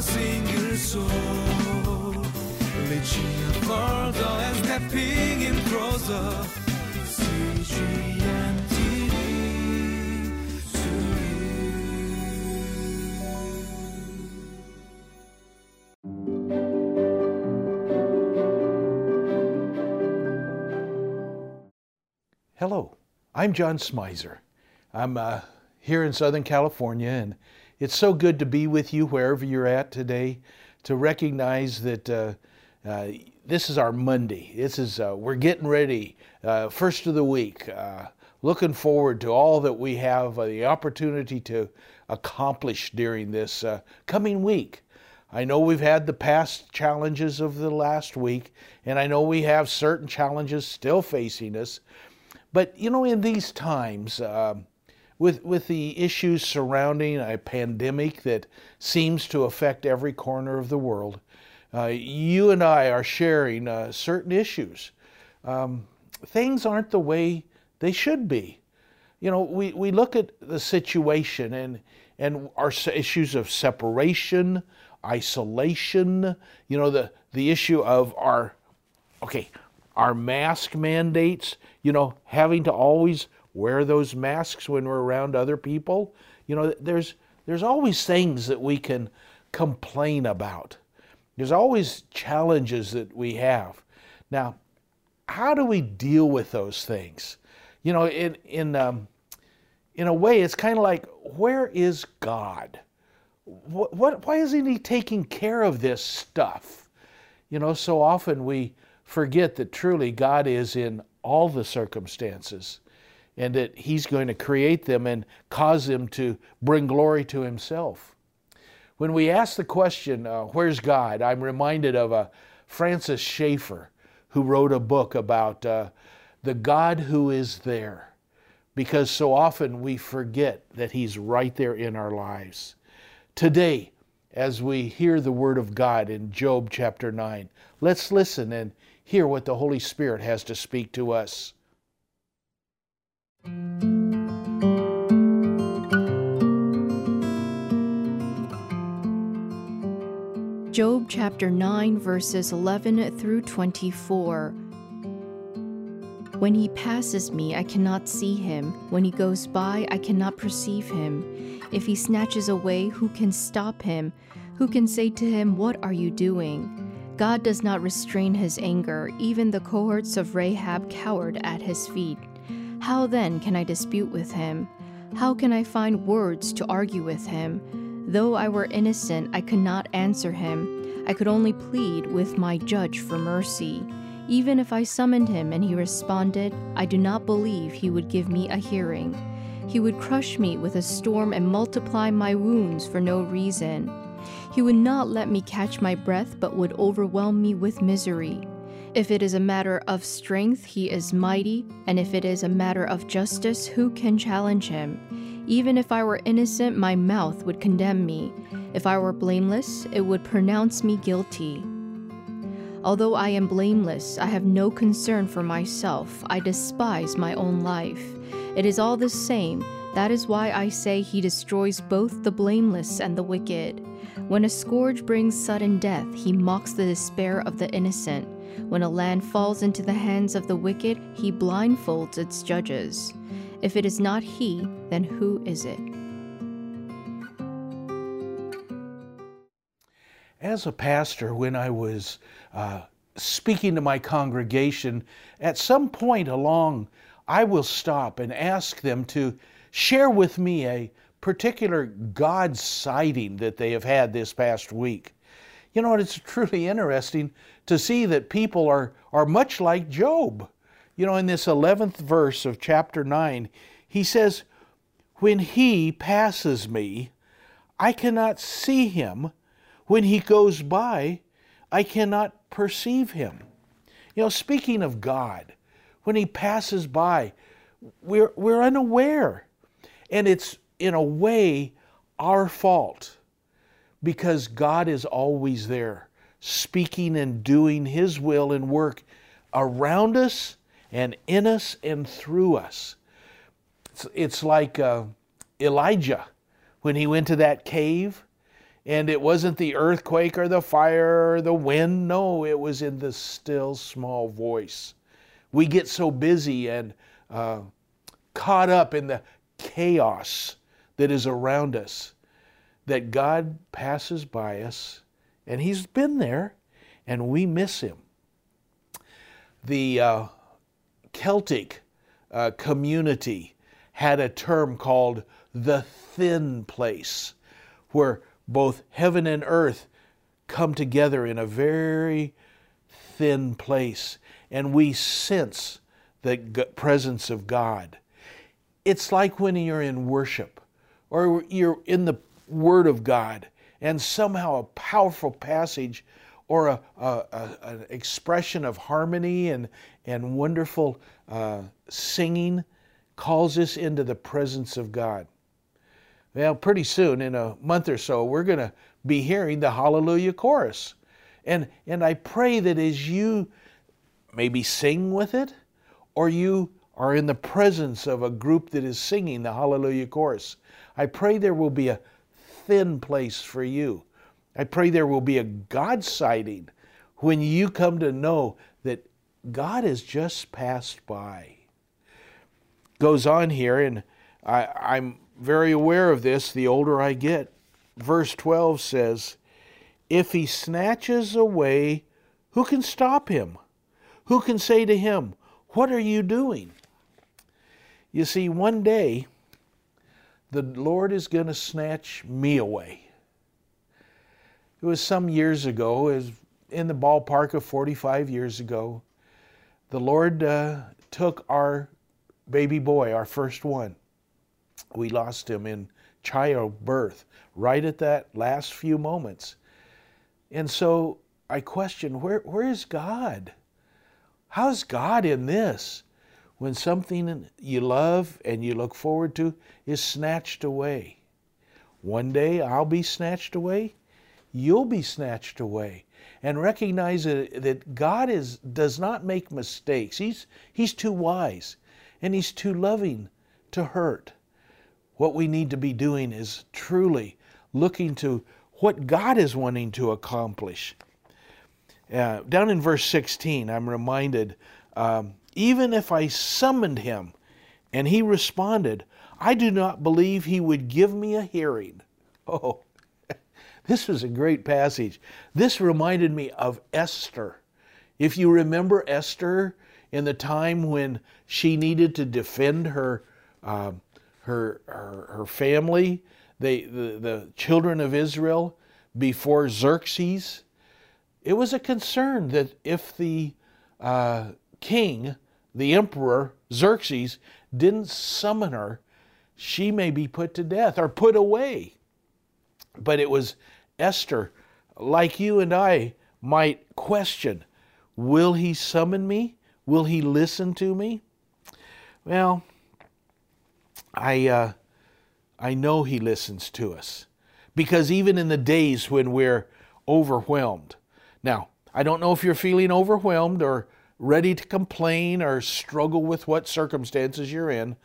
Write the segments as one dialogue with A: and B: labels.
A: single soul. And stepping in closer.
B: Hello, I'm John Smizer. I'm uh, here in Southern California, and it's so good to be with you wherever you're at today. To recognize that uh, uh, this is our Monday. This is uh, we're getting ready, uh, first of the week. Uh, looking forward to all that we have the opportunity to accomplish during this coming week. I know we've had the past challenges of the last week, and I know we have certain challenges still facing us. But you know, in these times, uh, with with the issues surrounding a pandemic that seems to affect every corner of the world, uh, you and I are sharing uh, certain issues. Um, things aren't the way they should be. You know, we, we look at the situation and and our issues of separation, isolation. You know, the the issue of our okay, our mask mandates. You know, having to always wear those masks when we're around other people. You know, there's there's always things that we can complain about. There's always challenges that we have. Now, how do we deal with those things? You know, in in um, in a way, it's kind of like, where is God? What, what why isn't He taking care of this stuff? You know, so often we forget that truly God is in all the circumstances and that He's going to create them and cause them to bring glory to Himself. When we ask the question, uh, Where's God? I'm reminded of a Francis Schaeffer, who wrote a book about uh, the God who is there, because so often we forget that He's right there in our lives. Today, as we hear the Word of God in Job chapter 9, let's listen and hear what the Holy Spirit has to speak to us.
C: Job chapter 9, verses 11 through 24. When he passes me, I cannot see him. When he goes by, I cannot perceive him. If he snatches away, who can stop him? Who can say to him, What are you doing? God does not restrain his anger. Even the cohorts of Rahab cowered at his feet. How then can I dispute with him? How can I find words to argue with him? Though I were innocent, I could not answer him. I could only plead with my judge for mercy. Even if I summoned him and he responded, I do not believe he would give me a hearing. He would crush me with a storm and multiply my wounds for no reason. He would not let me catch my breath, but would overwhelm me with misery. If it is a matter of strength, he is mighty, and if it is a matter of justice, who can challenge him? Even if I were innocent, my mouth would condemn me. If I were blameless, it would pronounce me guilty. Although I am blameless, I have no concern for myself. I despise my own life. It is all the same. That is why I say he destroys both the blameless and the wicked. When a scourge brings sudden death, he mocks the despair of the innocent. When a land falls into the hands of the wicked, he blindfolds its judges. If it is not he, then who is it?
B: As a pastor, when I was uh, speaking to my congregation, at some point along, I will stop and ask them to share with me a particular God sighting that they have had this past week. You know, what it's truly interesting to see that people are, are much like Job. You know, in this 11th verse of chapter 9, he says, When he passes me, I cannot see him. When he goes by, I cannot perceive him. You know, speaking of God, when he passes by, we're, we're unaware. And it's, in a way, our fault because God is always there, speaking and doing his will and work around us and in us and through us. It's, it's like uh, Elijah when he went to that cave And it wasn't the earthquake or the fire or the wind. No, it was in the still small voice. We get so busy and uh, caught up in the chaos that is around us that God passes by us and He's been there and we miss Him. The uh, Celtic uh, community had a term called the thin place, where both heaven and earth come together in a very thin place, and we sense the presence of God. It's like when you're in worship or you're in the Word of God, and somehow a powerful passage or a, a, a, an expression of harmony and, and wonderful uh, singing calls us into the presence of God. Well, pretty soon, in a month or so, we're going to be hearing the Hallelujah chorus. And, and I pray that as you maybe sing with it, or you are in the presence of a group that is singing the Hallelujah chorus, I pray there will be a thin place for you. I pray there will be a God sighting when you come to know that God has just passed by. Goes on here, and I, I'm very aware of this the older I get. Verse 12 says, If he snatches away, who can stop him? Who can say to him, What are you doing? You see, one day, the Lord is going to snatch me away. It was some years ago, was in the ballpark of 45 years ago. The Lord uh, took our baby boy, our first one. We lost him in childbirth, right at that last few moments. And so I question where, where is God? How's God in this? When something you love and you look forward to is snatched away. One day I'll be snatched away, you'll be snatched away. And recognize that, God is, does not make mistakes. He's, he's too wise and He's too loving to hurt. What we need to be doing is truly looking to what God is wanting to accomplish. Uh, down in verse 16, I'm reminded um, even if I summoned him and he responded, I do not believe he would give me a hearing. Oh, this was a great passage. This reminded me of Esther. If you remember Esther in the time when she needed to defend her, uh, her, her, her family, they, the, the children of Israel, before Xerxes, it was a concern that if the uh, king the emperor Xerxes didn't summon her, she may be put to death or put away. But it was Esther, like you and I, might question Will he summon me? Will he listen to me? Well, I, uh, I know he listens to us because even in the days when we're overwhelmed. Now, I don't know if you're feeling overwhelmed or ready to complain or struggle with what circumstances you're in.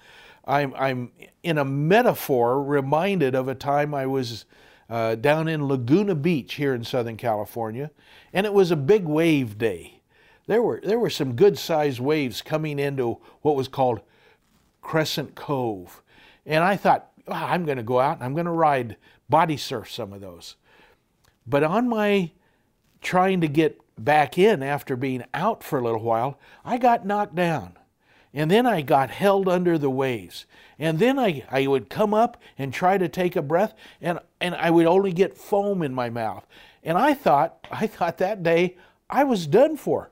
B: I'm, I'm in a metaphor reminded of a time I was uh, down in Laguna Beach here in Southern California, and it was a big wave day. There were, there were some good sized waves coming into what was called Crescent Cove. And I thought, oh, I'm going to go out and I'm going to ride body surf some of those. But on my trying to get back in after being out for a little while, I got knocked down. And then I got held under the waves. And then I, I would come up and try to take a breath, and, and I would only get foam in my mouth. And I thought, I thought that day I was done for.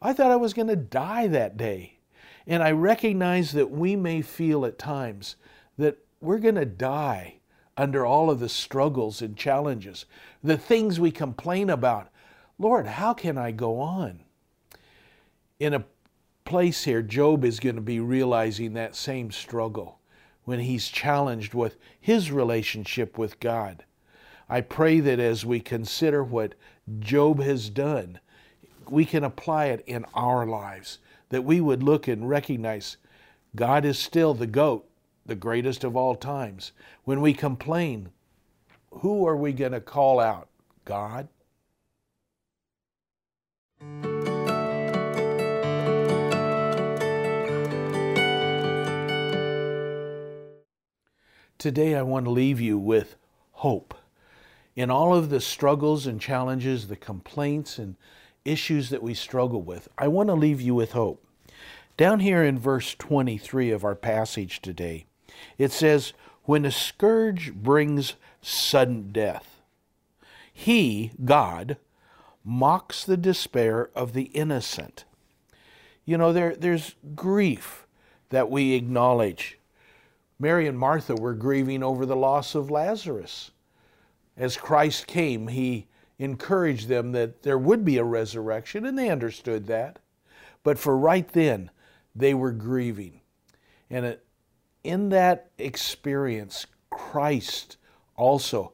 B: I thought I was going to die that day. And I recognize that we may feel at times that we're going to die under all of the struggles and challenges, the things we complain about, Lord, how can I go on? In a place here, Job is going to be realizing that same struggle when he's challenged with his relationship with God. I pray that as we consider what Job has done, we can apply it in our lives, that we would look and recognize God is still the goat, the greatest of all times. When we complain, who are we going to call out? God? Today, I want to leave you with hope. In all of the struggles and challenges, the complaints and issues that we struggle with, I want to leave you with hope. Down here in verse 23 of our passage today, it says, When a scourge brings sudden death, he, God, mocks the despair of the innocent. You know, there, there's grief that we acknowledge. Mary and Martha were grieving over the loss of Lazarus. As Christ came, he encouraged them that there would be a resurrection, and they understood that. But for right then, they were grieving. And in that experience, Christ also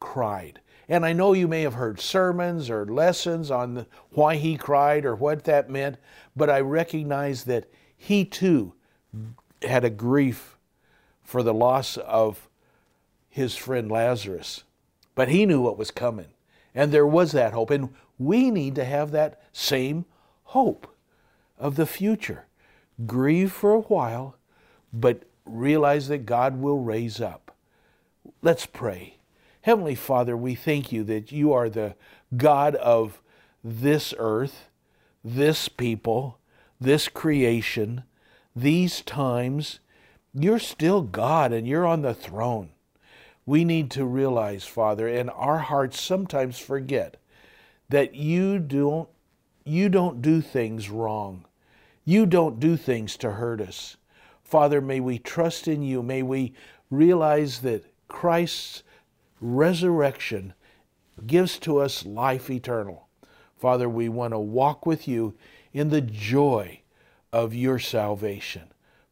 B: cried. And I know you may have heard sermons or lessons on why he cried or what that meant, but I recognize that he too had a grief for the loss of his friend Lazarus. But he knew what was coming. And there was that hope. And we need to have that same hope of the future grieve for a while, but realize that God will raise up. Let's pray. Heavenly Father, we thank you that you are the God of this earth, this people, this creation, these times. You're still God and you're on the throne. We need to realize, Father, and our hearts sometimes forget that you don't you don't do things wrong. You don't do things to hurt us. Father, may we trust in you. May we realize that Christ's resurrection gives to us life eternal. Father, we want to walk with you in the joy of your salvation.